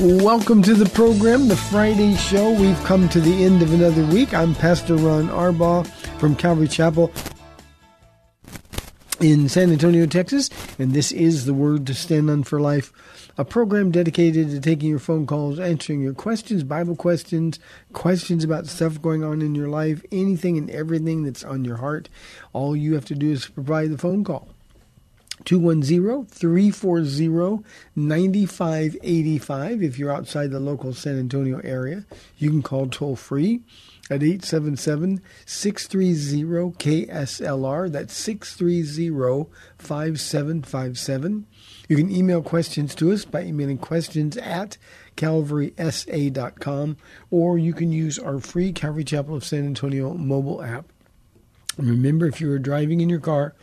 Welcome to the program, the Friday show. We've come to the end of another week. I'm Pastor Ron Arbaugh from Calvary Chapel in San Antonio, Texas, and this is the Word to Stand on for Life, a program dedicated to taking your phone calls, answering your questions, Bible questions, questions about stuff going on in your life, anything and everything that's on your heart. All you have to do is provide the phone call. 210-340-9585 if you're outside the local San Antonio area. You can call toll free at 877-630-KSLR. That's 630-5757. You can email questions to us by emailing questions at calvarysa.com or you can use our free Calvary Chapel of San Antonio mobile app. And remember, if you are driving in your car,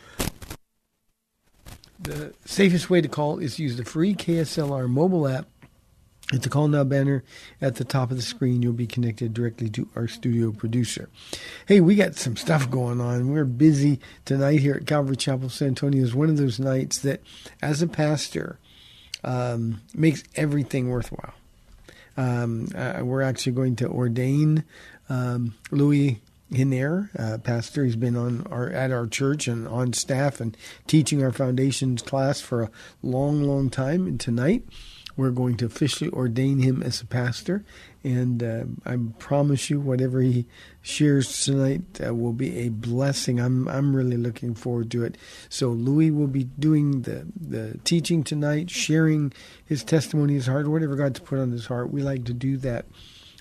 the safest way to call is to use the free KSLR mobile app. At the call now banner at the top of the screen, you'll be connected directly to our studio producer. Hey, we got some stuff going on. We're busy tonight here at Calvary Chapel, San Antonio. Is one of those nights that, as a pastor, um, makes everything worthwhile. Um, uh, we're actually going to ordain um, Louis Hiner, uh, pastor. He's been on our at our church and on staff and teaching our foundations class for a long, long time. And tonight, we're going to officially ordain him as a pastor. And uh, I promise you, whatever he shares tonight uh, will be a blessing. I'm I'm really looking forward to it. So Louis will be doing the the teaching tonight, sharing his testimony, his heart, whatever God's put on his heart. We like to do that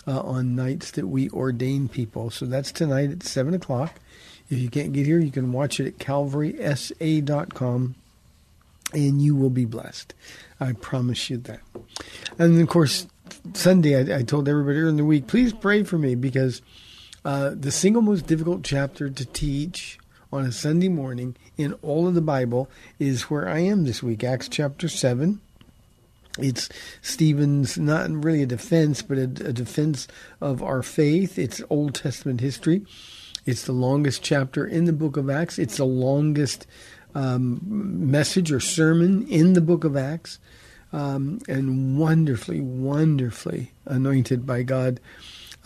uh, on nights that we ordain people. So that's tonight at 7 o'clock. If you can't get here, you can watch it at calvarysa.com and you will be blessed. I promise you that. And of course, Sunday, I, I told everybody earlier in the week, please pray for me because uh, the single most difficult chapter to teach on a Sunday morning in all of the Bible is where I am this week, Acts chapter 7. It's Stephen's not really a defense, but a, a, defense of our faith. It's Old Testament history. It's the longest chapter in the book of Acts. It's the longest um, message or sermon in the book of Acts, um, and wonderfully, wonderfully anointed by God.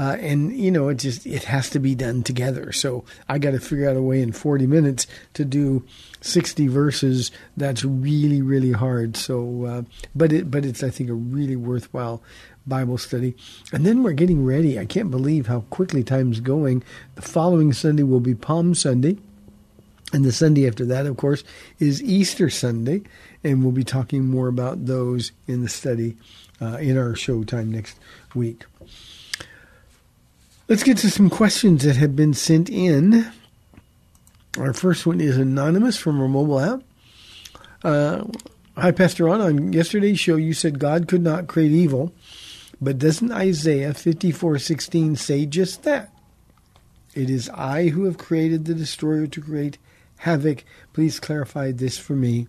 Uh, and you know, it just it has to be done together. So I got to figure out a way in 40 minutes to do 60 verses. That's really, really hard. So, uh, but it, but it's I think a really worthwhile Bible study. And then we're getting ready. I can't believe how quickly time's going. The following Sunday will be Palm Sunday. And the Sunday after that, of course, is Easter Sunday. And we'll be talking more about those in the study uh, in our show time next week. Let's get to some questions that have been sent in. Our first one is anonymous from our mobile app. Uh, Hi, Pastor Ron. On yesterday's show, you said God could not create evil, but doesn't Isaiah 54:16 say just that? It is I who have created the destroyer to create havoc. Please clarify this for me.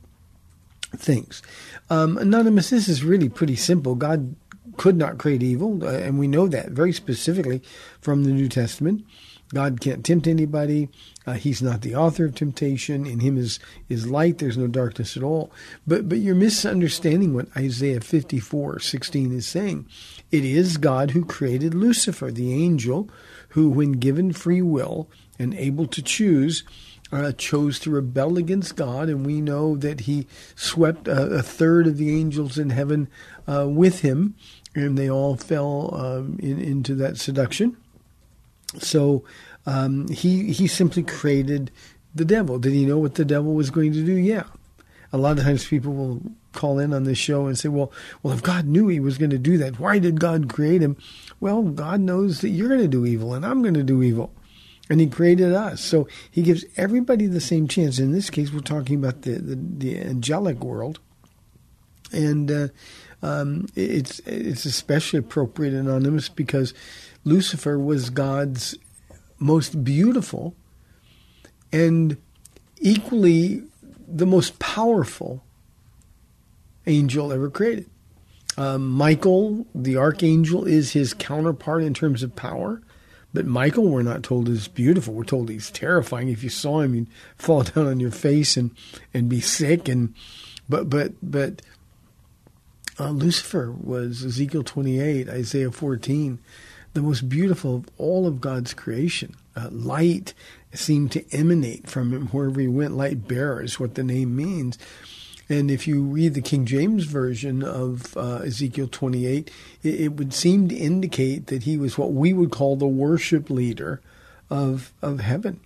Thanks. Um, Anonymous, this is really pretty simple. God could not create evil, uh, and we know that very specifically from the New Testament. God can't tempt anybody. Uh, he's not the author of temptation. In him is, is light. There's no darkness at all. But, but you're misunderstanding what Isaiah 54, 16 is saying. It is God who created Lucifer, the angel, who, when given free will and able to choose, uh, chose to rebel against God, and we know that he swept a, a third of the angels in heaven uh, with him, and they all fell um, in, into that seduction. So um, he he simply created the devil. Did he know what the devil was going to do? Yeah. A lot of times people will call in on this show and say, "Well, well, if God knew he was going to do that, why did God create him?" Well, God knows that you're going to do evil and I'm going to do evil and he created us. So he gives everybody the same chance. In this case, we're talking about the the, the angelic world, and uh, um, it's it's especially appropriate and anonymous because Lucifer was God's most beautiful and equally the most powerful angel ever created. Um, Michael, the archangel, is his counterpart in terms of power. But Michael, we're not told is beautiful. We're told he's terrifying. If you saw him, you'd fall down on your face and, and be sick. And but but but uh, Lucifer was Ezekiel 28, Isaiah 14, the most beautiful of all of God's creation. Uh, light seemed to emanate from him wherever he went. Light bearer is what the name means. And if you read the King James version of uh, Ezekiel 28, it, it, would seem to indicate that he was what we would call the worship leader of of heaven.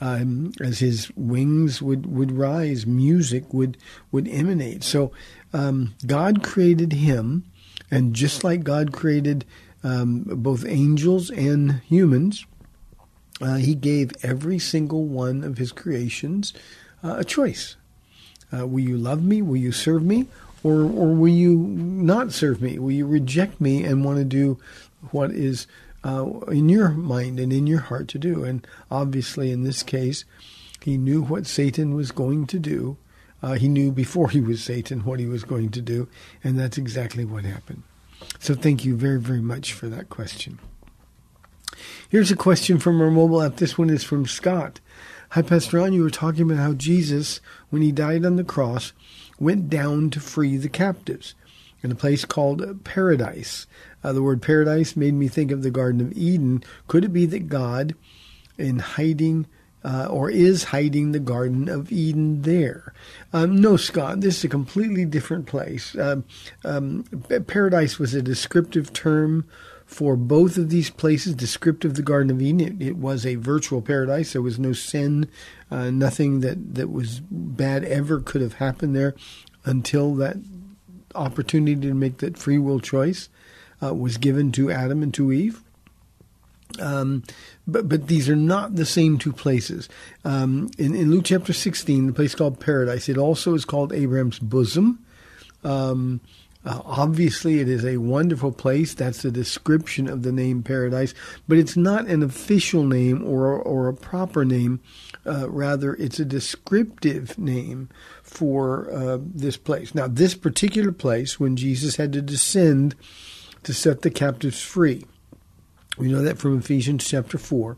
Um, as his wings would, would rise, music would would emanate. So um, God created him, and just like God created um, both angels and humans, uh, He gave every single one of His creations uh, a choice. Uh, will you love me? Will you serve me? Or, or will you not serve me? Will you reject me and want to do what is uh, in your mind and in your heart to do? And obviously, in this case, he knew what Satan was going to do. Uh, he knew before he was Satan what he was going to do, and that's exactly what happened. So, thank you very, very much for that question. Here's a question from our mobile app. This one is from Scott. Hi, Pastor Ron. You were talking about how Jesus, when he died on the cross, went down to free the captives in a place called paradise. Uh, the word paradise made me think of the Garden of Eden. Could it be that God, in hiding uh, or is hiding the Garden of Eden there? Um, no, Scott, this is a completely different place. Um, um, paradise was a descriptive term for both of these places, descriptive of the Garden of Eden. It, it was a virtual paradise. There was no sin, uh, nothing that, that was bad ever could have happened there until that opportunity to make that free will choice uh, was given to Adam and to Eve. Um, but but these are not the same two places. Um, in, in Luke chapter 16, the place called Paradise, it also is called Abraham's bosom. Um, uh, obviously, it is a wonderful place. That's the description of the name paradise, but it's not an official name or, or a proper name. Uh, rather, it's a descriptive name for uh, this place. Now, this particular place, when Jesus had to descend to set the captives free, we know that from Ephesians chapter 4.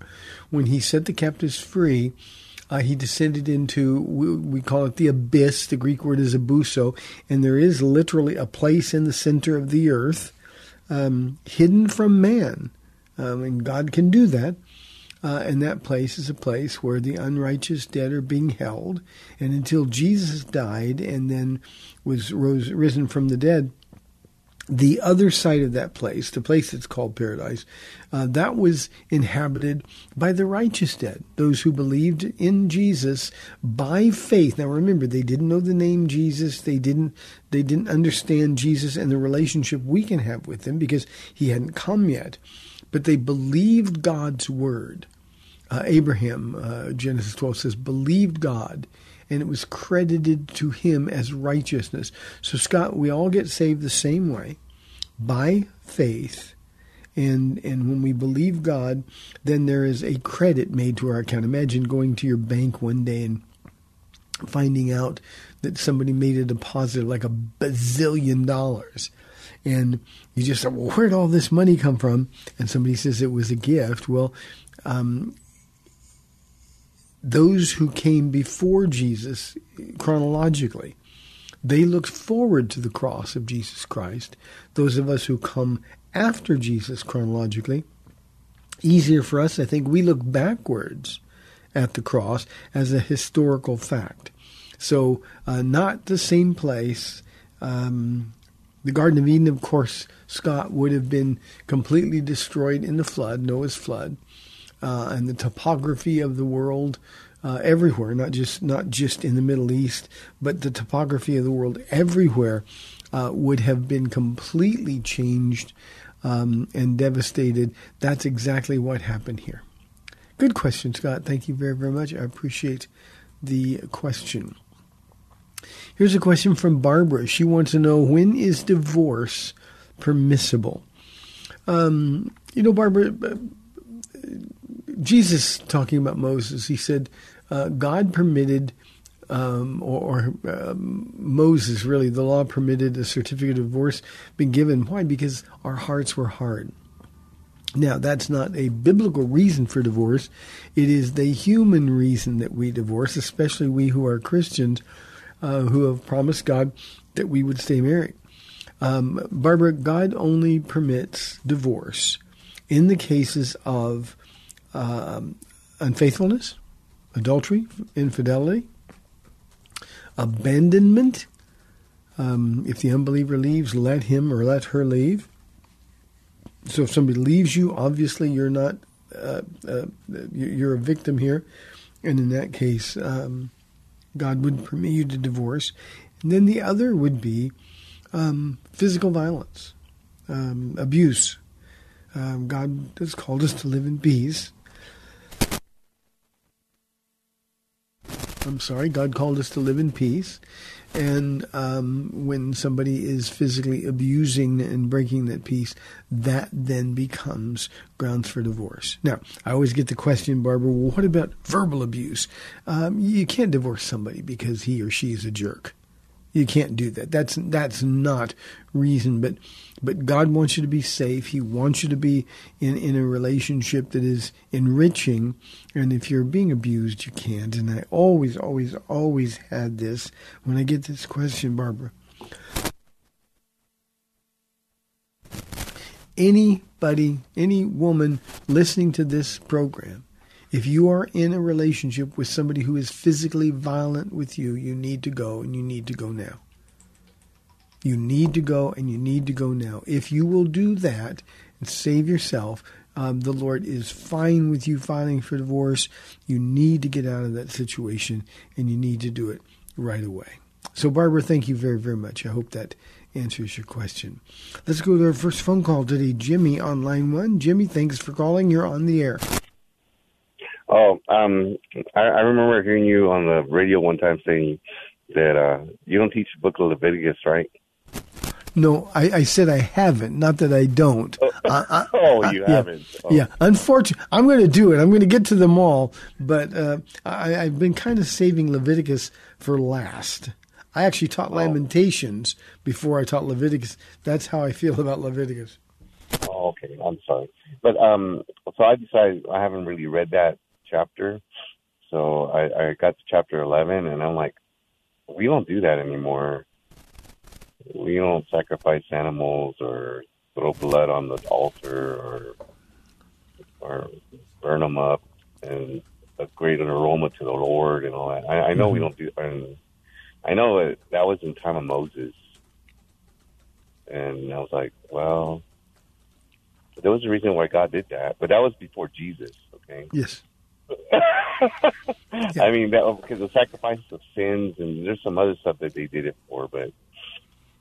When he set the captives free, uh, he descended into, we, we, call it the abyss. The Greek word is abuso. And there is literally a place in the center of the earth um, hidden from man. Um, and God can do that. Uh, and that place is a place where the unrighteous dead are being held. And until Jesus died and then was rose, risen from the dead, the other side of that place, the place that's called paradise, uh, that was inhabited by the righteous dead, those who believed in Jesus by faith. Now remember, they didn't know the name Jesus. They didn't they didn't understand Jesus and the relationship we can have with him because he hadn't come yet. But they believed God's word. Uh, Abraham, uh, Genesis 12 says, believed God and it was credited to him as righteousness. So, Scott, we all get saved the same way by faith. And, and when we believe God, then there is a credit made to our account. Imagine going to your bank one day and finding out that somebody made a deposit like a bazillion dollars. and you just say, well, where'd all this money come from? And somebody says it was a gift. Well, um, those who came before Jesus chronologically, they looked forward to the cross of Jesus Christ. Those of us who come after Jesus chronologically, easier for us, I think, we look backwards at the cross as a historical fact. So, uh, not the same place. Um, the Garden of Eden, of course, Scott would have been completely destroyed in the flood, Noah's flood, uh, and the topography of the world uh, everywhere, not just not just in the Middle East, but the topography of the world everywhere uh, would have been completely changed um, and devastated. That's exactly what happened here. Good question, Scott. Thank you very, very much. I appreciate the question. Here's a question from Barbara. She wants to know when is divorce permissible? Um, you know, Barbara, uh, Jesus talking about Moses, he said, uh, God permitted, um, or, or um, Moses really, the law permitted a certificate of divorce being given. Why? Because our hearts were hard. Now, that's not a biblical reason for divorce. It is the human reason that we divorce, especially we who are Christians uh, who have promised God that we would stay married. Um, Barbara, God only permits divorce in the cases of um, unfaithfulness, adultery, infidelity, abandonment. Um, if the unbeliever leaves, let him or let her leave. So if somebody leaves you, obviously you're not uh, uh, you're a victim here, and in that case, um, God would permit you to divorce. And then the other would be um, physical violence, um, abuse. Um, God has called us to live in peace. I'm sorry, God called us to live in peace. And um, when somebody is physically abusing and breaking that peace, that then becomes grounds for divorce. Now, I always get the question, Barbara, well, what about verbal abuse? Um, you can't divorce somebody because he or she is a jerk. You can't do that. That's that's not reason. But but God wants you to be safe. He wants you to be in, in a relationship that is enriching. And if you're being abused, you can't. And I always, always, always had this when I get this question, Barbara. Anybody, any woman listening to this program, if you are in a relationship with somebody who is physically violent with you, you need to go and you need to go now. You need to go and you need to go now. If you will do that and save yourself, um, the Lord is fine with you filing for divorce. You need to get out of that situation and you need to do it right away. So, Barbara, thank you very, very much. I hope that answers your question. Let's go to our first phone call today. Jimmy on line one. Jimmy, thanks for calling. You're on the air. Oh, um, I, I remember hearing you on the radio one time saying that uh, you don't teach the book of Leviticus, right? No, I, I said I haven't, not that I don't. Oh, I, oh you yeah, haven't. Oh. Yeah, unfortunately, I'm going to do it. I'm going to get to them all, but uh, I, I've been kind of saving Leviticus for last. I actually taught Oh. Lamentations before I taught Leviticus. That's how I feel about Leviticus. Oh, okay. I'm sorry, but um, so I decided I haven't really read that chapter, so I, I got to chapter eleven, and I'm like, we don't do that anymore. We don't sacrifice animals or throw blood on the altar or or burn them up and a great aroma to the Lord and all that. I, I know we mm-hmm. don't do, and I know that that was in time of Moses, and I was like, well, there was a reason why God did that, but that was before Jesus. Okay, Yes. I mean that because the sacrifices of sins and there's some other stuff that they did it for, but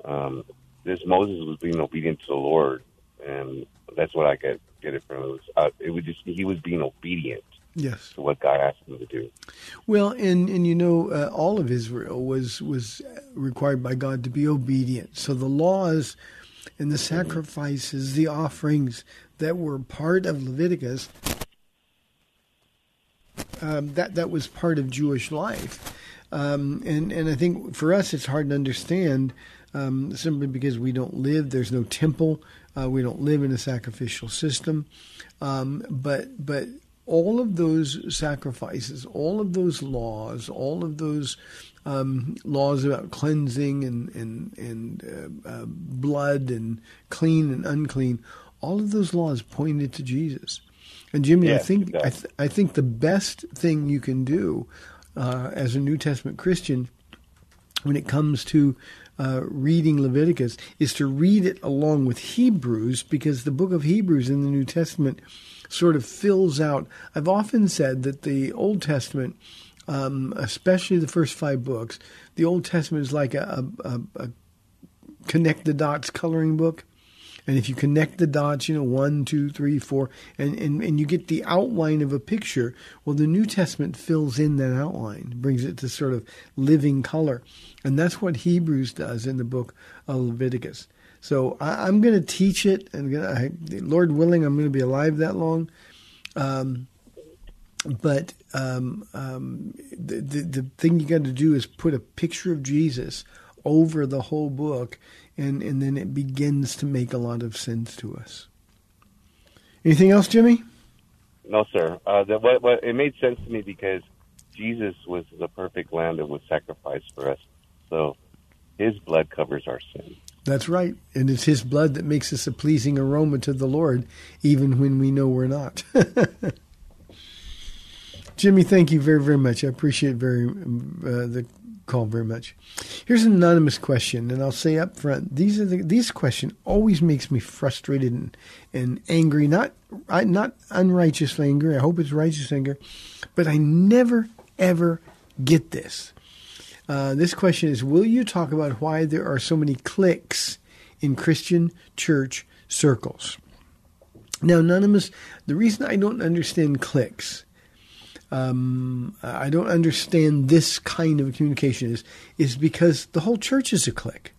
um, this Moses was being obedient to the Lord, and that's what I get get it from. It was, uh, it was just he was being obedient Yes. to what God asked him to do. Well, and and you know, uh, all of Israel was was required by God to be obedient. So the laws and the sacrifices, the offerings that were part of Leviticus, um, that that was part of Jewish life. Um, and and I think for us, it's hard to understand um, simply because we don't live. There's no temple. Uh, we don't live in a sacrificial system. Um, but but all of those sacrifices, all of those laws, all of those um, laws about cleansing and and and uh, uh, blood and clean and unclean, all of those laws pointed to Jesus. And Jimmy, I think. I, th- I think the best thing you can do uh, as a New Testament Christian when it comes to uh, reading Leviticus is to read it along with Hebrews because the book of Hebrews in the New Testament sort of fills out. I've often said that the Old Testament, um, especially the first five books, the Old Testament is like a, a, a, a connect the dots coloring book. And if you connect the dots, you know, one, two, three, four, and, and, and you get the outline of a picture, well, the New Testament fills in that outline, brings it to sort of living color. And that's what Hebrews does in the book of Leviticus. So I, I'm going to teach it, and gonna, I, Lord willing, I'm going to be alive that long. Um, but um, um, the, the the thing you got to do is put a picture of Jesus over the whole book, and and then it begins to make a lot of sense to us. Anything else, Jimmy? No, sir. Uh, the, what, what, it made sense to me because Jesus was the perfect lamb that was sacrificed for us. So his blood covers our sin. That's right, and it's His blood that makes us a pleasing aroma to the Lord, even when we know we're not. Jimmy, thank you very, very much. I appreciate very uh, the call very much. Here's an anonymous question, and I'll say up front: these are the, these question always makes me frustrated and, and angry. Not I, not unrighteous anger. I hope it's righteous anger, but I never ever get this. Uh, this question is: Will you talk about why there are so many cliques in Christian church circles? Now, anonymous. The reason I don't understand cliques um, I don't understand this kind of communication is is because the whole church is a clique.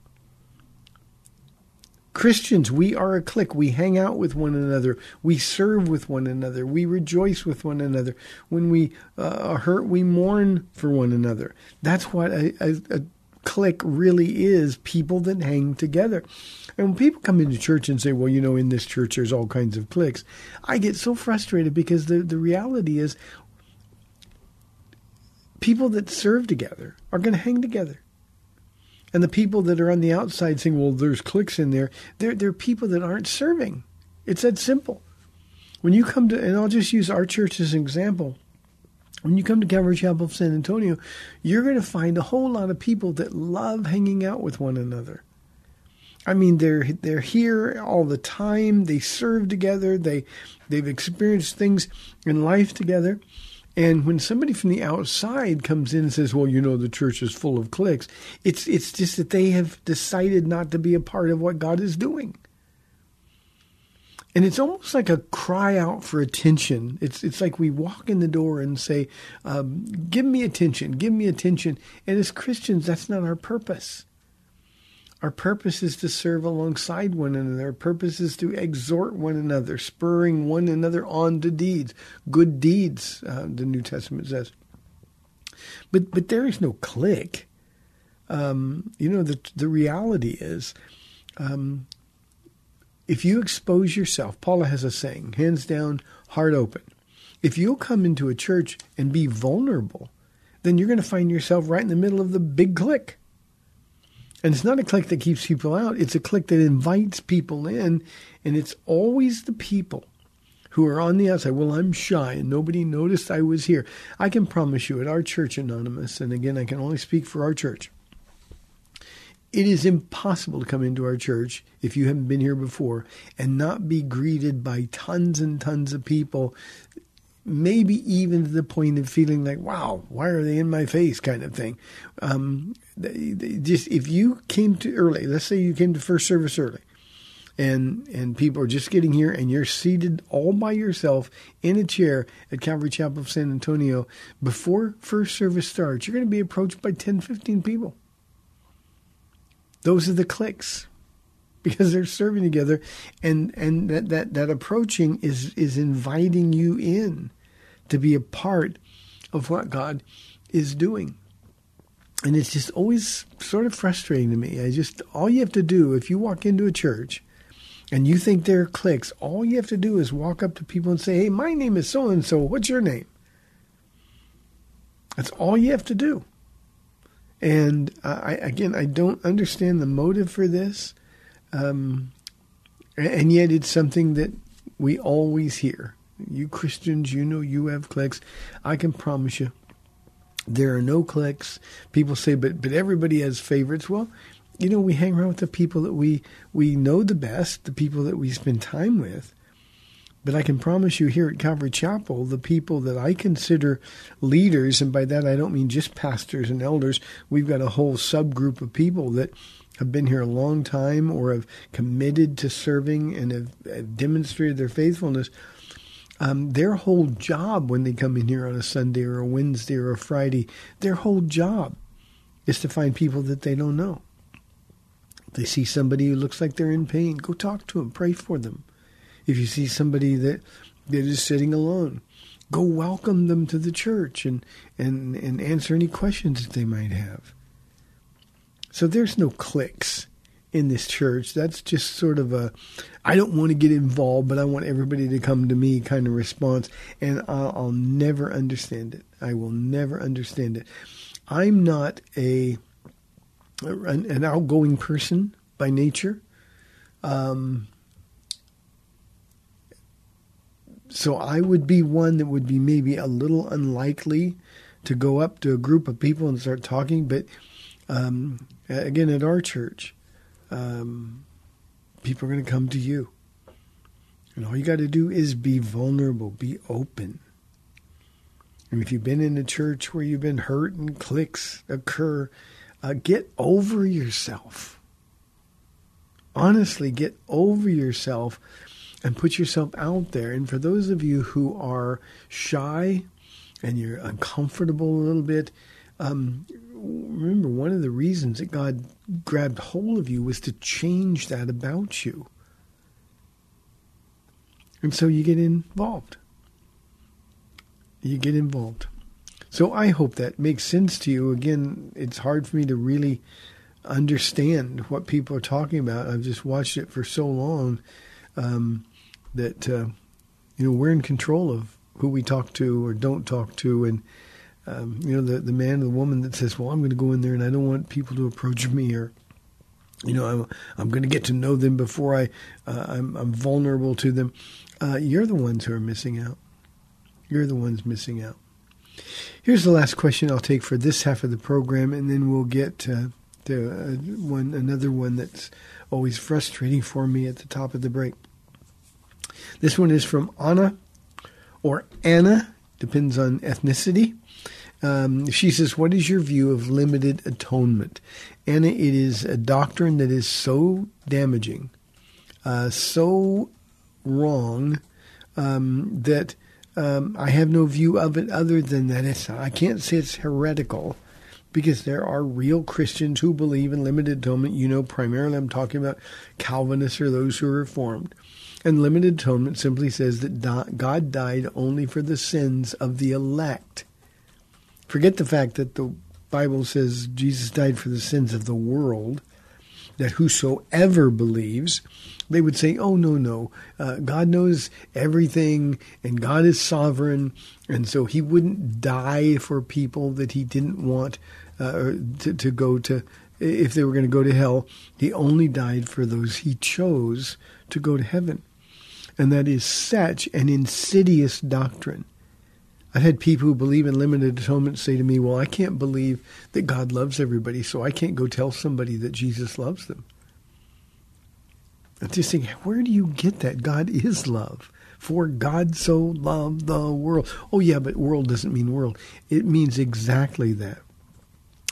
Christians, we are a clique. We hang out with one another. We serve with one another. We rejoice with one another. When we uh, are hurt, we mourn for one another. That's what a, a, a clique really is people that hang together. And when people come into church and say, well, you know, in this church there's all kinds of cliques, I get so frustrated because the, the reality is people that serve together are going to hang together. And the people that are on the outside saying, well, there's cliques in there, they're, they're people that aren't serving. It's that simple. When you come to, and I'll just use our church as an example. When you come to Calvary Chapel of San Antonio, you're going to find a whole lot of people that love hanging out with one another. I mean, they're they're here all the time. They serve together. They they've experienced things in life together. And when somebody from the outside comes in and says, "Well, you know, the church is full of cliques," it's it's just that they have decided not to be a part of what God is doing. And it's almost like a cry out for attention. It's it's like we walk in the door and say, um, "Give me attention, give me attention." And as Christians, that's not our purpose. Our purpose is to serve alongside one another. Our purpose is to exhort one another, spurring one another on to deeds, good deeds. Uh, the New Testament says. But but there is no clique. Um, you know the the reality is, um, if you expose yourself, Paula has a saying: hands down, heart open. If you'll come into a church and be vulnerable, then you're going to find yourself right in the middle of the big clique. And it's not a clique that keeps people out. It's a clique that invites people in. And it's always the people who are on the outside. Well, I'm shy and nobody noticed I was here. I can promise you at our church, Anonymous, and again, I can only speak for our church. It is impossible to come into our church if you haven't been here before and not be greeted by tons and tons of people maybe even to the point of feeling like, wow, why are they in my face kind of thing. Um, just if you came to early, let's say you came to first service early, and and people are just getting here, and you're seated all by yourself in a chair at Calvary Chapel of San Antonio before first service starts, you're going to be approached by 10, 15 people. Those are the cliques because they're serving together and and that, that that approaching is is inviting you in to be a part of what God is doing. And it's just always sort of frustrating to me. I just all you have to do if you walk into a church and you think they're cliques, all you have to do is walk up to people and say, "Hey, my name is so and so. What's your name?" That's all you have to do. And I, again, I don't understand the motive for this, um, and yet it's something that we always hear. You Christians, you know you have cliques. I can promise you, there are no cliques. People say, but but everybody has favorites. Well, you know, we hang around with the people that we we know the best, the people that we spend time with. But I can promise you here at Calvary Chapel, the people that I consider leaders, and by that I don't mean just pastors and elders, we've got a whole subgroup of people that have been here a long time or have committed to serving and have, have demonstrated their faithfulness. Um, their whole job when they come in here on a Sunday or a Wednesday or a Friday, their whole job is to find people that they don't know. they see somebody who looks like they're in pain, go talk to them, pray for them. If you see somebody that that is sitting alone, go welcome them to the church and and and answer any questions that they might have. So there's no cliques in this church. That's just sort of a I don't want to get involved, but I want everybody to come to me kind of response, and I'll, I'll never understand it. I will never understand it. I'm not a an, an outgoing person by nature. Um, so I would be one that would be maybe a little unlikely to go up to a group of people and start talking. But um, again, at our church, um, people are going to come to you. And all you got to do is be vulnerable, be open. And if you've been in a church where you've been hurt and cliques occur, uh, get over yourself. Honestly, get over yourself and put yourself out there. And for those of you who are shy and you're uncomfortable a little bit, um, remember one of the reasons that God grabbed hold of you was to change that about you. And so you get involved. You get involved. So I hope that makes sense to you. Again, it's hard for me to really understand what people are talking about. I've just watched it for so long um, that uh, you know we're in control of who we talk to or don't talk to, and um, you know the the man or the woman that says, "Well, I'm going to go in there and I don't want people to approach me," or you know, I'm I'm going to get to know them before I uh, I'm I'm vulnerable to them. Uh, you're the ones who are missing out. You're the ones missing out. Here's the last question I'll take for this half of the program, and then we'll get uh, to uh, one another one that's always frustrating for me at the top of the break. This one is from Anna or Anna, depends on ethnicity. Um, she says, What is your view of limited atonement? Anna, it is a doctrine that is so damaging, uh, so wrong, um, that um, I have no view of it other than that it's, I can't say it's heretical because there are real Christians who believe in limited atonement. You know, primarily I'm talking about Calvinists or those who are Reformed. And limited atonement simply says that God died only for the sins of the elect. Forget the fact that the Bible says Jesus died for the sins of the world, that whosoever believes, they would say, oh, no, no, uh, God knows everything and God is sovereign, and so he wouldn't die for people that he didn't want uh, to, to go to, if they were going to go to hell. He only died for those he chose to go to heaven. And that is such an insidious doctrine. I've had people who believe in limited atonement say to me, Well, I can't believe that God loves everybody, so I can't go tell somebody that Jesus loves them. I'm just thinking, where do you get that? God is love. For God so loved the world. Oh, yeah, but world doesn't mean world. It means exactly that.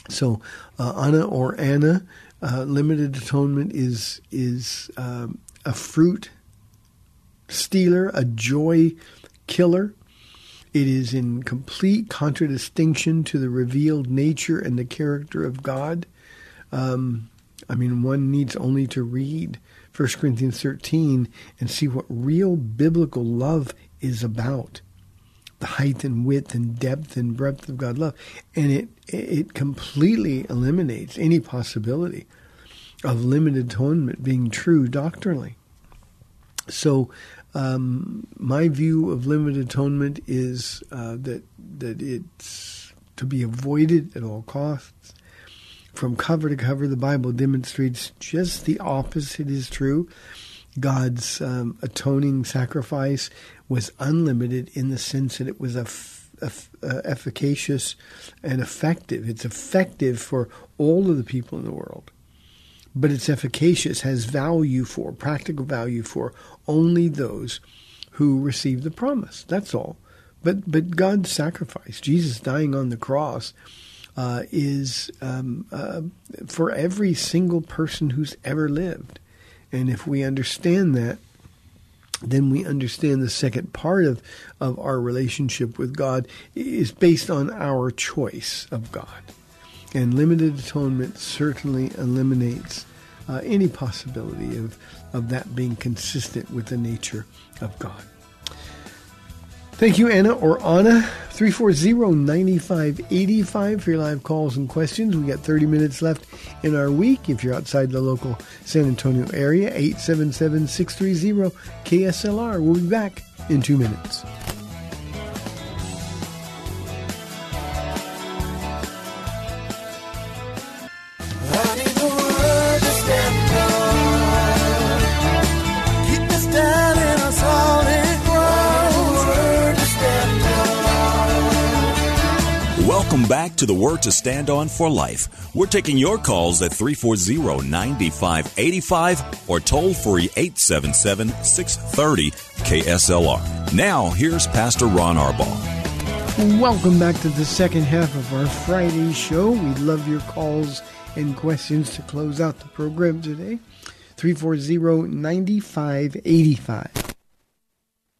So, uh, Anna or Anna, uh, limited atonement is is um, a fruit stealer, a joy killer. It is in complete contradistinction to the revealed nature and the character of God. Um, I mean, one needs only to read 1 Corinthians 13 and see what real biblical love is about. the height and width and depth and breadth of God's love, and it it completely eliminates any possibility of limited atonement being true doctrinally. So, um, my view of limited atonement is uh, that that it's to be avoided at all costs. From cover to cover, the Bible demonstrates just the opposite is true. God's um, atoning sacrifice was unlimited in the sense that it was uh, efficacious and effective. It's effective for all of the people in the world, but it's efficacious, has value for, practical value for only those who receive the promise. That's all. But but God's sacrifice, Jesus dying on the cross, uh, is um, uh, for every single person who's ever lived. And if we understand that, then we understand the second part of, of our relationship with God is based on our choice of God. And limited atonement certainly eliminates uh, any possibility of, of that being consistent with the nature of God. Thank you, Anna or Anna. 340-9585 for your live calls and questions. We got 30 minutes left in our week. If you're outside the local San Antonio area, 877-630-KSLR. We'll be back in two minutes. To the Word to Stand On for Life. We're taking your calls at 340 9585 or toll free 877 630 KSLR. Now, here's Pastor Ron Arbaugh. Welcome back to the second half of our Friday show. We love your calls and questions to close out the program today. 340 9585.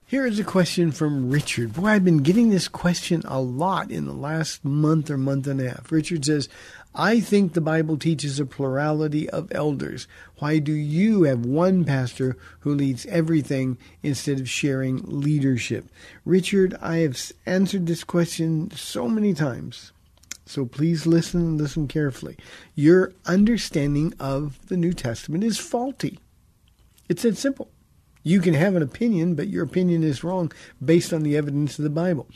Here is a question from Richard. Boy, I've been getting this question a lot in the last month or month and a half. Richard says, I think the Bible teaches a plurality of elders. Why do you have one pastor who leads everything instead of sharing leadership? Richard, I have answered this question so many times. So please listen and listen carefully. Your understanding of the New Testament is faulty. It's that simple. You can have an opinion, but your opinion is wrong based on the evidence of the Bible.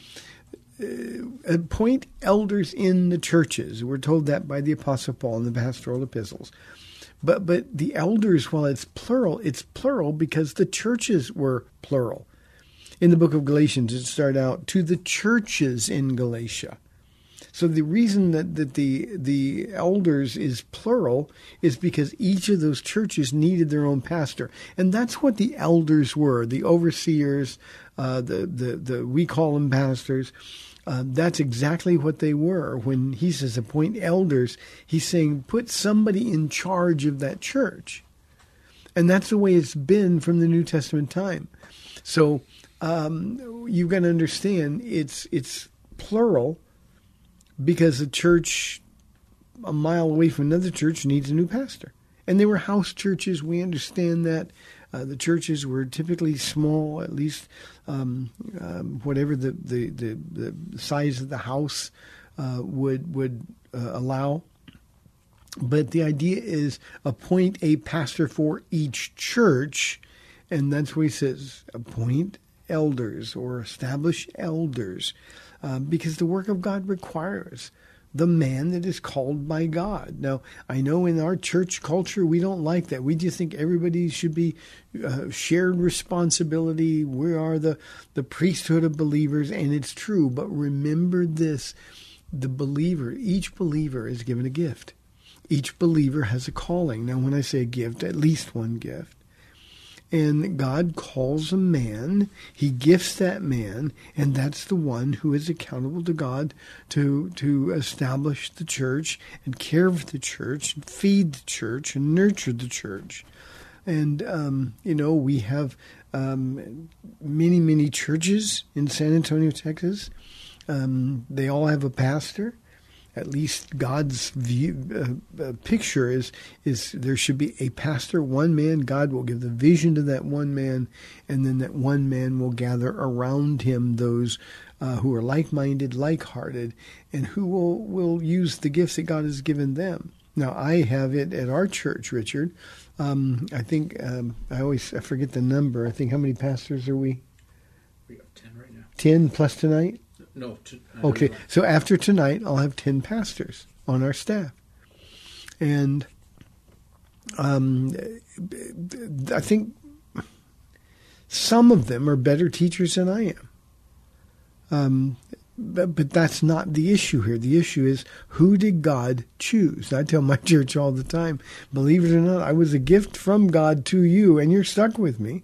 Uh, appoint elders in the churches. We're told that by the Apostle Paul in the pastoral epistles. But but the elders, while it's plural, it's plural because the churches were plural. In the book of Galatians, it started out to the churches in Galatia. So the reason that, that the the elders is plural is because each of those churches needed their own pastor, and that's what the elders were, the overseers, uh, the, the the we call them pastors. Uh, that's exactly what they were. When he says appoint elders, he's saying put somebody in charge of that church, and that's the way it's been from the New Testament time. So um, you've got to understand it's it's plural because a church a mile away from another church needs a new pastor. And they were house churches. We understand that. Uh, the churches were typically small, at least um, um, whatever the, the, the, the, size of the house uh, would, would uh, allow. But the idea is appoint a pastor for each church. And that's what he says appoint elders or establish elders um, because the work of God requires the man that is called by God. Now, I know in our church culture we don't like that. We just think everybody should be uh, shared responsibility. We are the the priesthood of believers, and it's true. But remember this: the believer, each believer, is given a gift. Each believer has a calling. Now, when I say a gift, at least one gift and God calls a man, he gifts that man, and that's the one who is accountable to God to to establish the church and care for the church and feed the church and nurture the church. And um, you know, we have um, many, many churches in San Antonio, Texas. Um, they all have a pastor. At least God's view uh, uh, picture is is there should be a pastor, one man. God will give the vision to that one man, and then that one man will gather around him those uh, who are like-minded, like-hearted, and who will will use the gifts that God has given them. Now, I have it at our church, Richard. Um, I think um, I always I forget the number. I think how many pastors are we? We got 10 right now. Ten plus tonight. No. Okay, so after tonight, I'll have 10 pastors on our staff. And um, I think some of them are better teachers than I am. Um, but, but that's not the issue here. The issue is who did God choose? I tell my church all the time, believe it or not, I was a gift from God to you, and you're stuck with me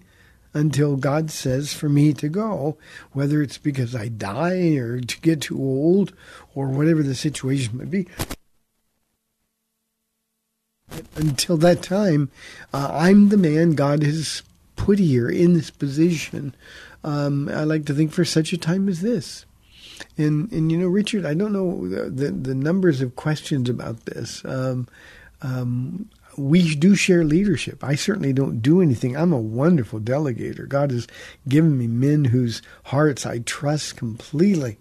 until God says for me to go, whether it's because I die or to get too old or whatever the situation might be. Until that time, uh, I'm the man God has put here in this position. Um, I like to think for such a time as this. And and you know, Richard, I don't know the the, the numbers of questions about this. Um, um, we do share leadership. I certainly don't do anything. I'm a wonderful delegator. God has given me men whose hearts I trust completely.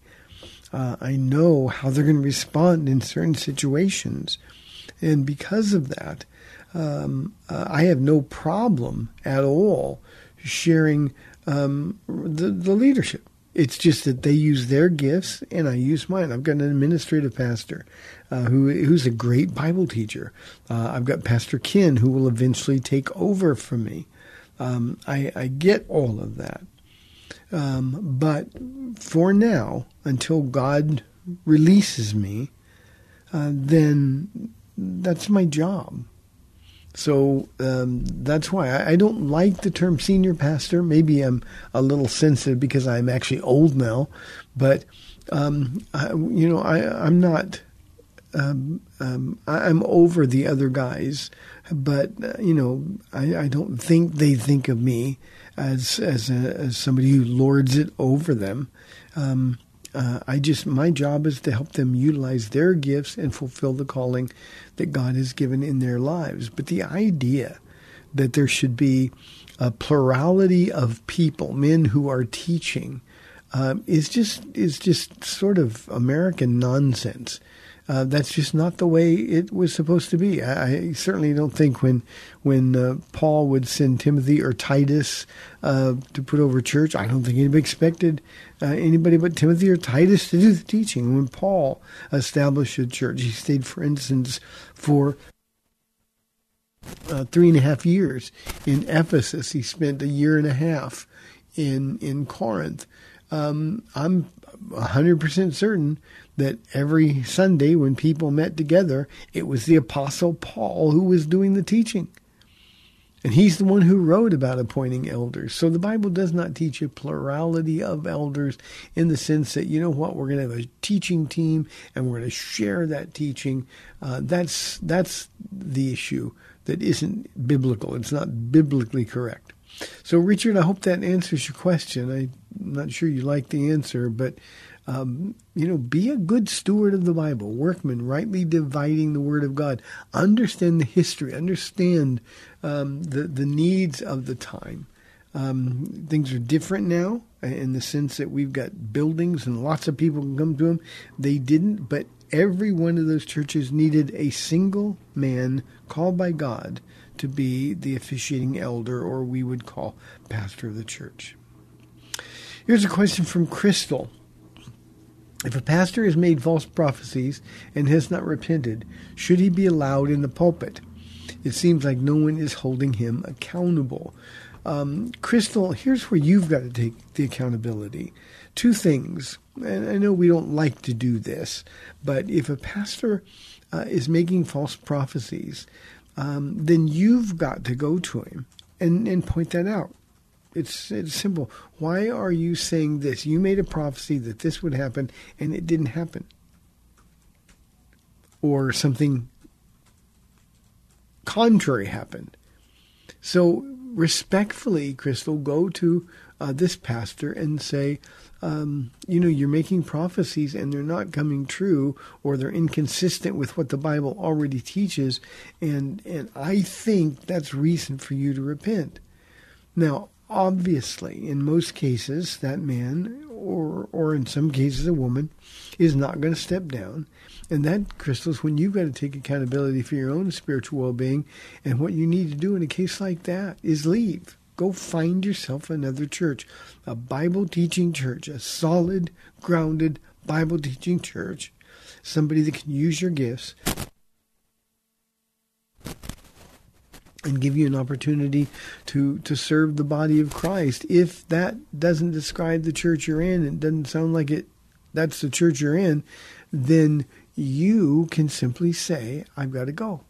Uh, I know how they're going to respond in certain situations. And because of that, um, uh, I have no problem at all sharing um, the, the leadership. It's just that they use their gifts and I use mine. I've got an administrative pastor uh, who who's a great Bible teacher. Uh, I've got Pastor Ken who will eventually take over from me. Um, I, I, get all of that, um, but for now, until God releases me, uh, then that's my job. So um, that's why I, I, don't like the term senior pastor. Maybe I'm a little sensitive because I'm actually old now, but um, I, you know I, am not. Um, um I'm over the other guys, but uh, you know I, I, don't think they think of me as as, a, as somebody who lords it over them. Um, uh, I just my job is to help them utilize their gifts and fulfill the calling that God has given in their lives. But the idea that there should be a plurality of people, men who are teaching, um, is just is just sort of American nonsense. Uh, that's just not the way it was supposed to be. I, I certainly don't think when when uh, Paul would send Timothy or Titus uh, to put over church, I don't think anybody expected uh, anybody but Timothy or Titus to do the teaching. When Paul established a church, he stayed, for instance, for uh, three and a half years in Ephesus. He spent a year and a half in in Corinth. Um, I'm 100% certain that every Sunday when people met together, it was the Apostle Paul who was doing the teaching. And he's the one who wrote about appointing elders. So the Bible does not teach a plurality of elders in the sense that, you know what, we're going to have a teaching team and we're going to share that teaching. Uh, that's, that's the issue that isn't biblical. It's not biblically correct. So, Richard, I hope that answers your question. I'm not sure you like the answer, but um, you know, be a good steward of the Bible, workman, rightly dividing the Word of God. Understand the history, understand um, the the needs of the time. Um, things are different now in the sense that we've got buildings and lots of people can come to them. They didn't, but every one of those churches needed a single man called by God to be the officiating elder, or we would call pastor of the church. Here's a question from Crystal. If a pastor has made false prophecies and has not repented, should he be allowed in the pulpit? It seems like no one is holding him accountable. Um, Crystal, here's where you've got to take the accountability. Two things, and I know we don't like to do this, but if a pastor uh, is making false prophecies, um, then you've got to go to him and, and point that out. It's it's simple. Why are you saying this? You made a prophecy that this would happen and it didn't happen. Or something contrary happened. So respectfully, Crystal, go to uh, this pastor and say, um, you know, you're making prophecies and they're not coming true, or they're inconsistent with what the Bible already teaches, and and I think that's reason for you to repent. Now, obviously, in most cases, that man, or or in some cases, a woman, is not going to step down. And that, Crystal, is when you've got to take accountability for your own spiritual well being. And what you need to do in a case like that is leave. Go find yourself another church, a Bible teaching church, a solid, grounded Bible teaching church, somebody that can use your gifts and give you an opportunity to to serve the body of Christ. If that doesn't describe the church you're in, it doesn't sound like it that's the church you're in, then you can simply say, I've got to go.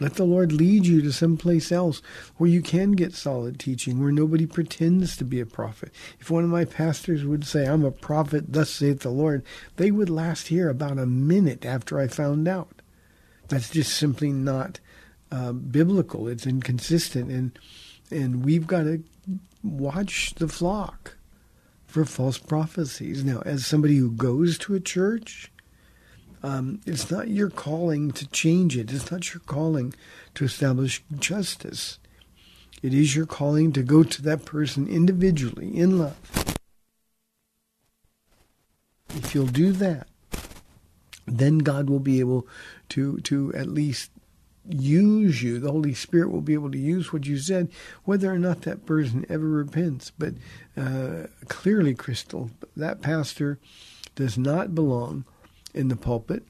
Let the Lord lead you to some place else where you can get solid teaching, where nobody pretends to be a prophet. If one of my pastors would say, I'm a prophet, thus saith the Lord, they would last here about a minute after I found out. That's just simply not uh, biblical. It's inconsistent, and and we've got to watch the flock for false prophecies. Now, as somebody who goes to a church, um, it's not your calling to change it. It's not your calling to establish justice. It is your calling to go to that person individually in love. If you'll do that, then God will be able to to at least use you. The Holy Spirit will be able to use what you said, whether or not that person ever repents. But uh, clearly, Crystal, that pastor does not belong in the pulpit.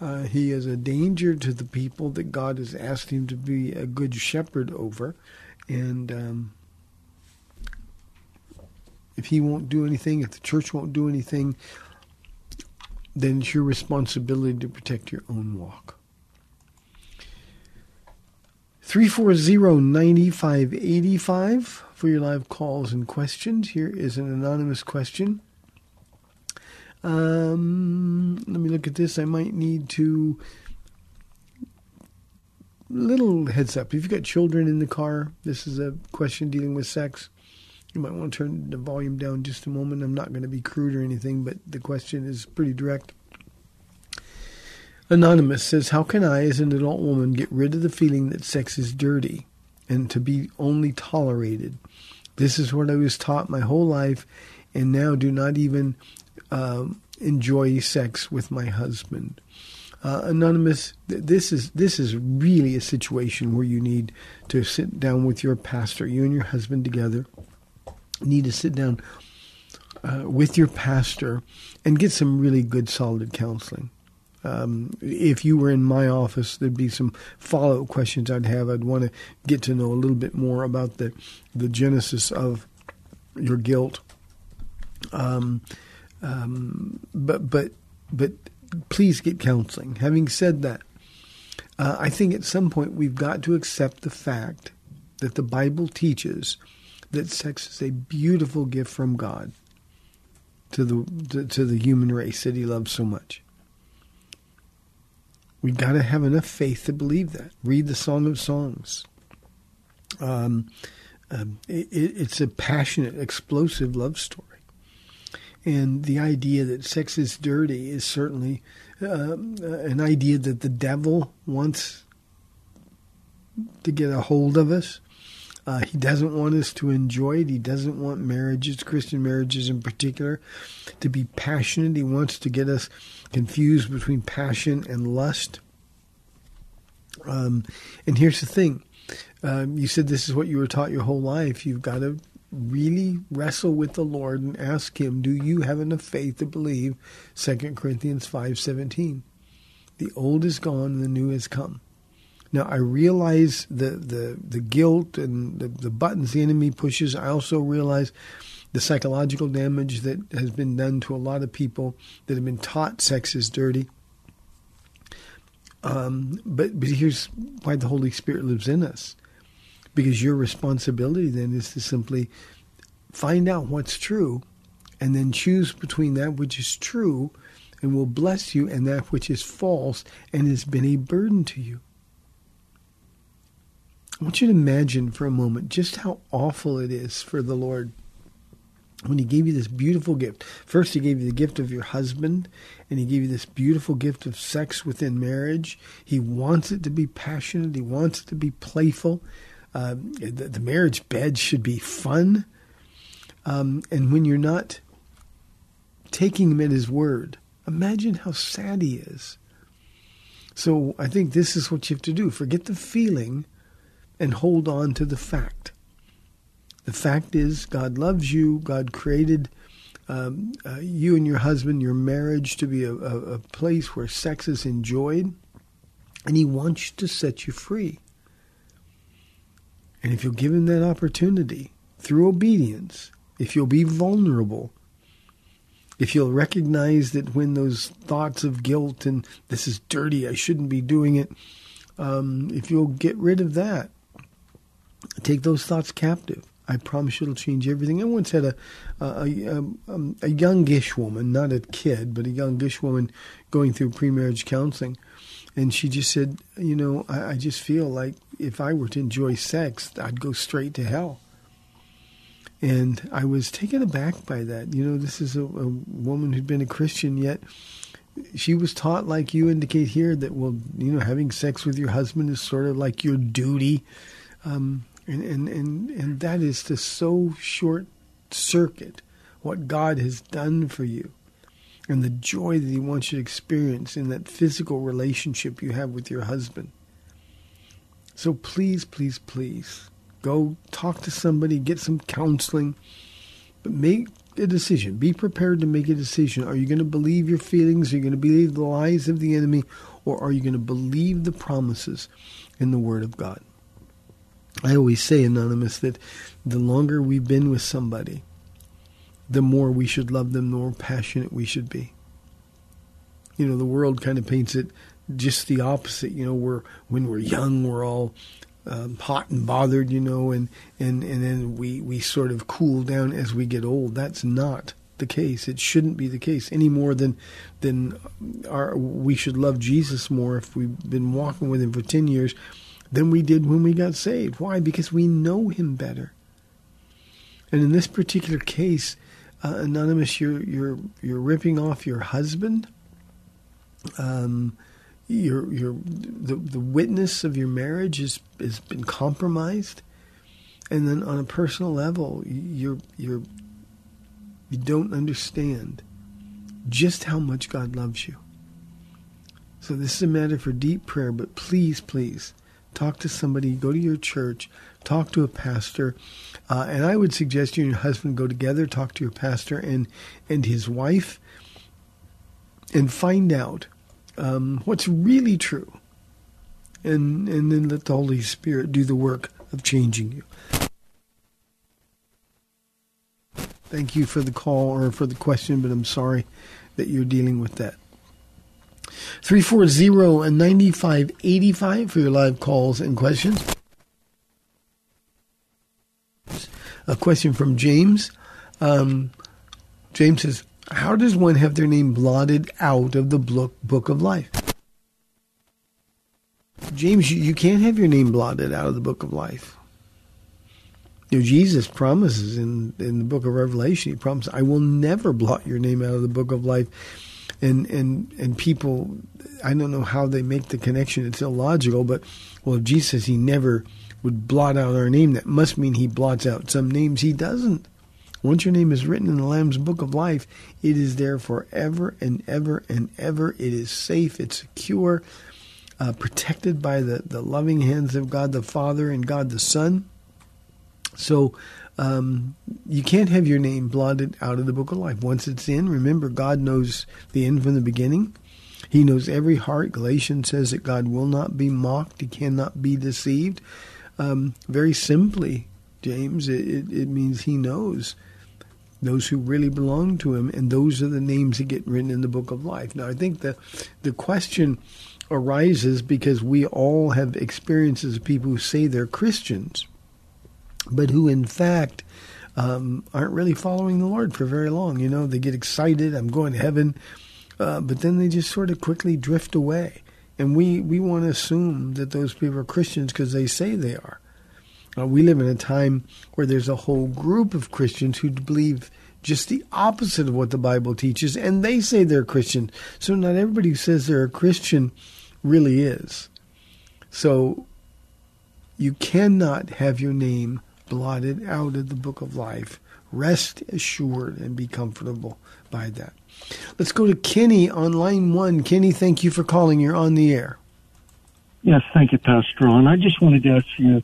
Uh, he is a danger to the people that God has asked him to be a good shepherd over. And um, if he won't do anything, if the church won't do anything, then it's your responsibility to protect your own walk. 340-9585 for your live calls and questions. Here is an anonymous question. Um, let me look at this. I might need to. Little heads up. If you've got children in the car, this is a question dealing with sex. You might want to turn the volume down just a moment. I'm not going to be crude or anything, but the question is pretty direct. Anonymous says, How can I, as an adult woman, get rid of the feeling that sex is dirty and to be only tolerated? This is what I was taught my whole life and now do not even um, enjoy sex with my husband. Uh, anonymous, this is this is really a situation where you need to sit down with your pastor. You and your husband together need to sit down uh, with your pastor and get some really good, solid counseling. Um, if you were in my office, there'd be some follow up questions I'd have. I'd want to get to know a little bit more about the the genesis of your guilt. Um, um, but but but please get counseling. Having said that, uh, I think at some point we've got to accept the fact that the Bible teaches that sex is a beautiful gift from God to the to, to the human race that He loves so much. We got to have enough faith to believe that. Read the Song of Songs. Um, um, it, it's a passionate, explosive love story. And the idea that sex is dirty is certainly um, uh, an idea that the devil wants to get a hold of us. Uh, he doesn't want us to enjoy it. He doesn't want marriages, Christian marriages in particular, to be passionate. He wants to get us confused between passion and lust. Um, and here's the thing um, you said this is what you were taught your whole life. You've got to really wrestle with the Lord and ask Him, do you have enough faith to believe 2 Corinthians 5.17? The old is gone and the new has come. Now, I realize the, the, the guilt and the, the buttons the enemy pushes. I also realize the psychological damage that has been done to a lot of people that have been taught sex is dirty. Um, but but here's why the Holy Spirit lives in us, because your responsibility then is to simply find out what's true, and then choose between that which is true, and will bless you, and that which is false and has been a burden to you. I want you to imagine for a moment just how awful it is for the Lord when He gave you this beautiful gift. First, He gave you the gift of your husband, and He gave you this beautiful gift of sex within marriage. He wants it to be passionate, He wants it to be playful. Um, the, the, marriage bed should be fun. Um, and when you're not taking Him at His word, imagine how sad He is. So I think this is what you have to do forget the feeling and hold on to the fact. The fact is, God loves you. God created um, uh, you and your husband, your marriage, to be a, a, a place where sex is enjoyed, and He wants to set you free. And if you'll give Him that opportunity through obedience, if you'll be vulnerable, if you'll recognize that when those thoughts of guilt and this is dirty, I shouldn't be doing it, um, if you'll get rid of that, take those thoughts captive I promise you it'll change everything. I once had a a, a, um, a youngish woman, not a kid, but a youngish woman going through premarriage counseling, and she just said, you know, I, I just feel like if I were to enjoy sex, I'd go straight to hell. And I was taken aback by that. You know, this is a, a woman who'd been a Christian, yet she was taught, like you indicate here, that well, you know, having sex with your husband is sort of like your duty. Um, and, and, and, and that is to so short circuit what God has done for you and the joy that He wants you to experience in that physical relationship you have with your husband. So please, please, please go talk to somebody, get some counseling, but make a decision. Be prepared to make a decision. Are you going to believe your feelings? Are you going to believe the lies of the enemy? Or are you going to believe the promises in the Word of God? I always say, Anonymous, that the longer we've been with somebody, the more we should love them, the more passionate we should be. You know, the world kind of paints it just the opposite. You know, we're when we're young, we're all um, hot and bothered, you know, and, and, and then we, we sort of cool down as we get old. That's not the case. It shouldn't be the case any more than than our, we should love Jesus more if we've been walking with him for 10 years than we did when we got saved. Why? Because we know him better. And in this particular case, uh, anonymous, you're you're you're ripping off your husband. Um, your your the the witness of your marriage has has been compromised, and then on a personal level, you're you're you don't understand just how much God loves you. So this is a matter for deep prayer, but please, please talk to somebody, go to your church, talk to a pastor. Uh, and I would suggest you and your husband go together, talk to your pastor and, and his wife, and find out um, what's really true. And, and then let the Holy Spirit do the work of changing you. Thank you for the call or for the question, but I'm sorry that you're dealing with that. 340 and 9585 for your live calls and questions. A question from James. Um, James says, How does one have their name blotted out of the book, of life? James, you, you can't have your name blotted out of the book of life. You know, Jesus promises in, in the book of Revelation, he promises, I will never blot your name out of the book of life and and and people I don't know how they make the connection. It's illogical, but well, if Jesus says he never would blot out our name, that must mean he blots out some names he doesn't. Once your name is written in the Lamb's Book of Life, it is there forever and ever and ever. It is safe, it's secure, uh, protected by the, the loving hands of God the Father and God the Son. So um, you can't have your name blotted out of the book of life. Once it's in, remember, God knows the end from the beginning. He knows every heart. Galatians says that God will not be mocked. He cannot be deceived. Um, very simply, James, it, it, it means he knows those who really belong to him, and those are the names that get written in the book of life. Now, I think the the question arises because we all have experiences of people who say they're Christians, but who in fact um, aren't really following the Lord for very long. You know, they get excited, I'm going to heaven, uh, but then they just sort of quickly drift away. And we, we want to assume that those people are Christians because they say they are. Uh, we live in a time where there's a whole group of Christians who believe just the opposite of what the Bible teaches, and they say they're Christian. So not everybody who says they're a Christian really is. So you cannot have your name blotted out of the book of life. Rest assured and be comfortable by that. Let's go to Kenny on line one. Kenny, thank you for calling. You're on the air. Yes, thank you, Pastor Ron. I just wanted to ask you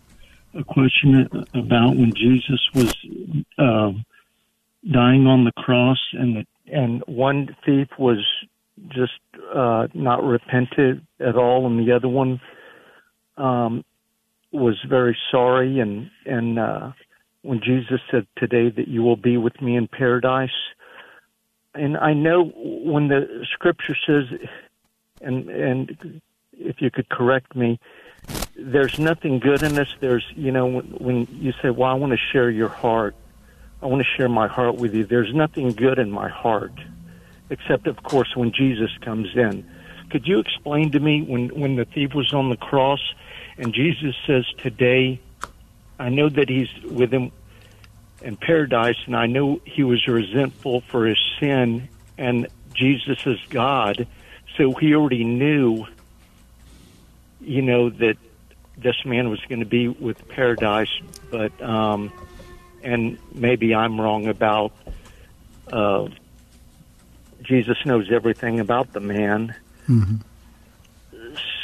a question about when Jesus was uh, dying on the cross, and the, and one thief was just uh, not repented at all, and the other one um, was very sorry. And and uh, when Jesus said today that you will be with me in paradise, and I know when the Scripture says, and and if you could correct me, there's nothing good in us. There's, you know, when, when you say, well, I want to share your heart, I want to share my heart with you. There's nothing good in my heart, except, of course, when Jesus comes in. Could you explain to me when, when the thief was on the cross and Jesus says, today, I know that he's with him in paradise, and I know he was resentful for his sin, and Jesus is God, so he already knew you know that this man was going to be with paradise, but um, and maybe I'm wrong about uh, Jesus knows everything about the man. Mm-hmm.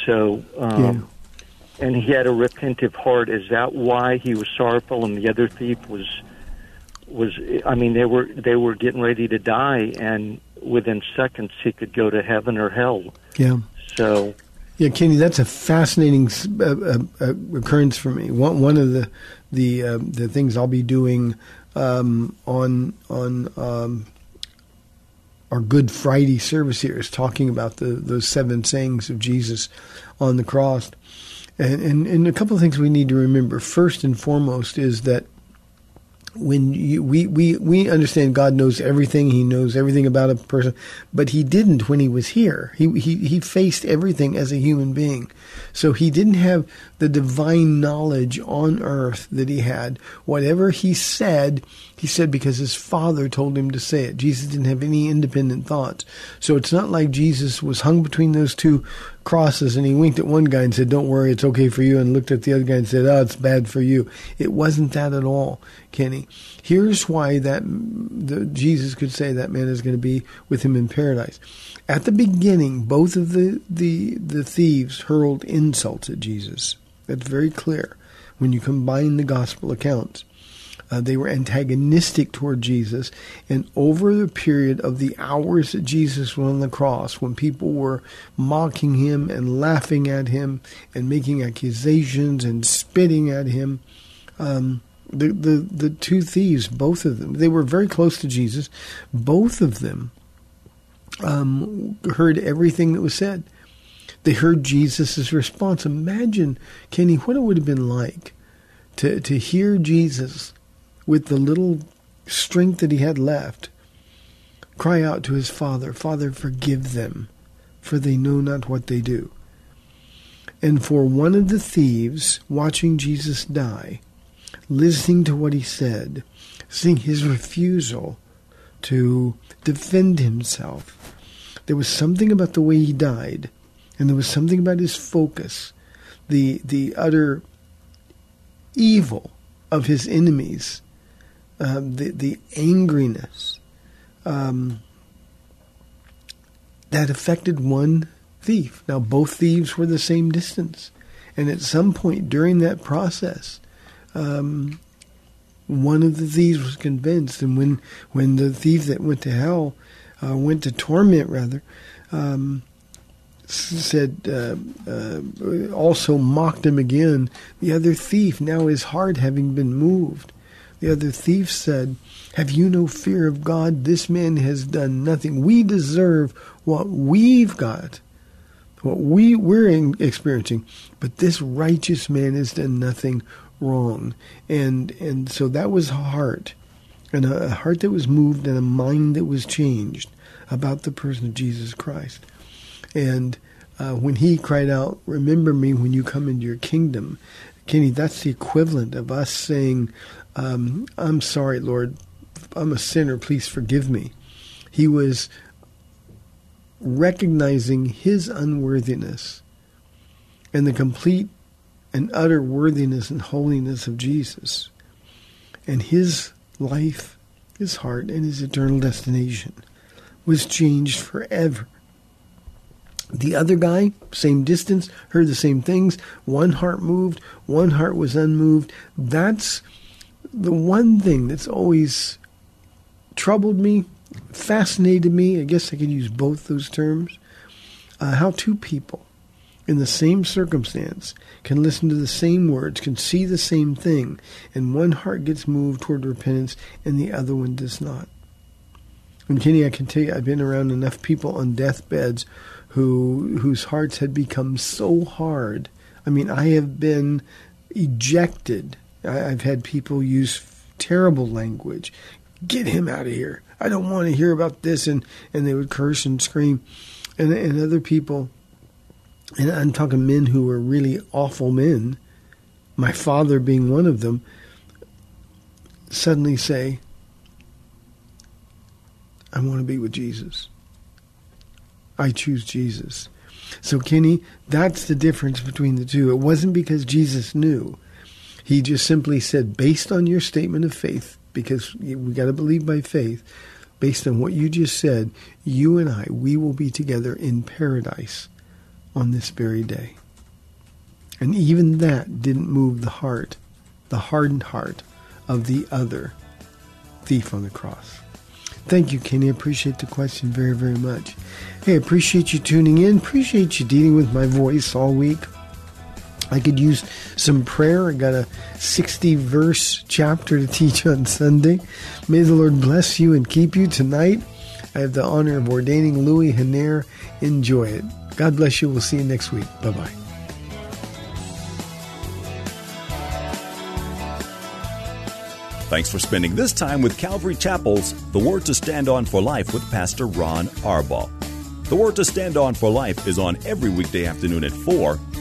So, um, and he had a repentive heart. Is that why he was sorrowful, and the other thief was was? I mean, they were they were getting ready to die, and within seconds he could go to heaven or hell. Yeah. So Yeah, Kenny, that's a fascinating uh, uh, uh, occurrence for me. One one of the the uh, the things I'll be doing um, on on um, our Good Friday service here is talking about the those seven sayings of Jesus on the cross, and and, and a couple of things we need to remember. First and foremost is that when you, we, we, we understand God knows everything, He knows everything about a person, but He didn't when He was here. He, he, he faced everything as a human being. So He didn't have the divine knowledge on earth that He had. Whatever He said, He said because His Father told Him to say it. Jesus didn't have any independent thoughts. So it's not like Jesus was hung between those two crosses and he winked at one guy and said, Don't worry, it's okay for you, and looked at the other guy and said, Oh, it's bad for you. It wasn't that at all, Kenny. Here's why that the, Jesus could say that man is going to be with him in paradise. At the beginning, both of the, the, the thieves hurled insults at Jesus. That's very clear when you combine the gospel accounts. Uh, they were antagonistic toward Jesus. And over the period of the hours that Jesus was on the cross, when people were mocking him and laughing at him and making accusations and spitting at him, um, the, the, the two thieves, both of them, they were very close to Jesus. Both of them um, heard everything that was said. They heard Jesus' response. Imagine, Kenny, what it would have been like to, to hear Jesus with the little strength that he had left, cry out to his Father, Father, forgive them, for they know not what they do. And for one of the thieves watching Jesus die, listening to what he said, seeing his refusal to defend himself, there was something about the way he died, and there was something about his focus, the the utter evil of his enemies um, the the angriness um, that affected one thief. Now both thieves were the same distance, and at some point during that process, um, one of the thieves was convinced. And when when the thief that went to hell uh, went to torment, rather. Um, said uh, uh, also mocked him again. The other thief, now his heart having been moved, the other thief said, Have you no fear of God? This man has done nothing. We deserve what we've got, what we, we're experiencing, but this righteous man has done nothing wrong. And, and so that was heart, and a, a heart that was moved, and a mind that was changed about the person of Jesus Christ. And uh, when he cried out, Remember me when you come into your kingdom, Kenny, that's the equivalent of us saying, um, I'm sorry, Lord. I'm a sinner. Please forgive me. He was recognizing his unworthiness and the complete and utter worthiness and holiness of Jesus and his life, his heart, and his eternal destination was changed forever. The other guy, same distance, heard the same things. One heart moved, one heart was unmoved. That's the one thing that's always troubled me, fascinated me. I guess I could use both those terms. Uh, how two people in the same circumstance can listen to the same words, can see the same thing, and one heart gets moved toward repentance and the other one does not. And Kenny, I can tell you, I've been around enough people on deathbeds who whose hearts had become so hard. I mean, I have been ejected. I, have had people use terrible language. Get him out of here. I don't want to hear about this, and and they would curse and scream, and and other people and I'm talking men who were really awful men, my father being one of them, suddenly say, I want to be with Jesus. I choose Jesus. So, Kenny, that's the difference between the two. It wasn't because Jesus knew. He just simply said, based on your statement of faith, because we got to believe by faith, based on what you just said, you and I, we will be together in paradise on this very day. And even that didn't move the heart, the hardened heart of the other thief on the cross. Thank you, Kenny. I appreciate the question very, very much. Hey, appreciate you tuning in. Appreciate you dealing with my voice all week. I could use some prayer. I got a 60 verse chapter to teach on Sunday. May the Lord bless you and keep you tonight. I have the honor of ordaining Louis Haner. Enjoy it. God bless you. We'll see you next week. Bye bye. Thanks for spending this time with Calvary Chapel's The Word to Stand On for Life with Pastor Ron Arbaugh. The Word to Stand On for Life is on every weekday afternoon at 4,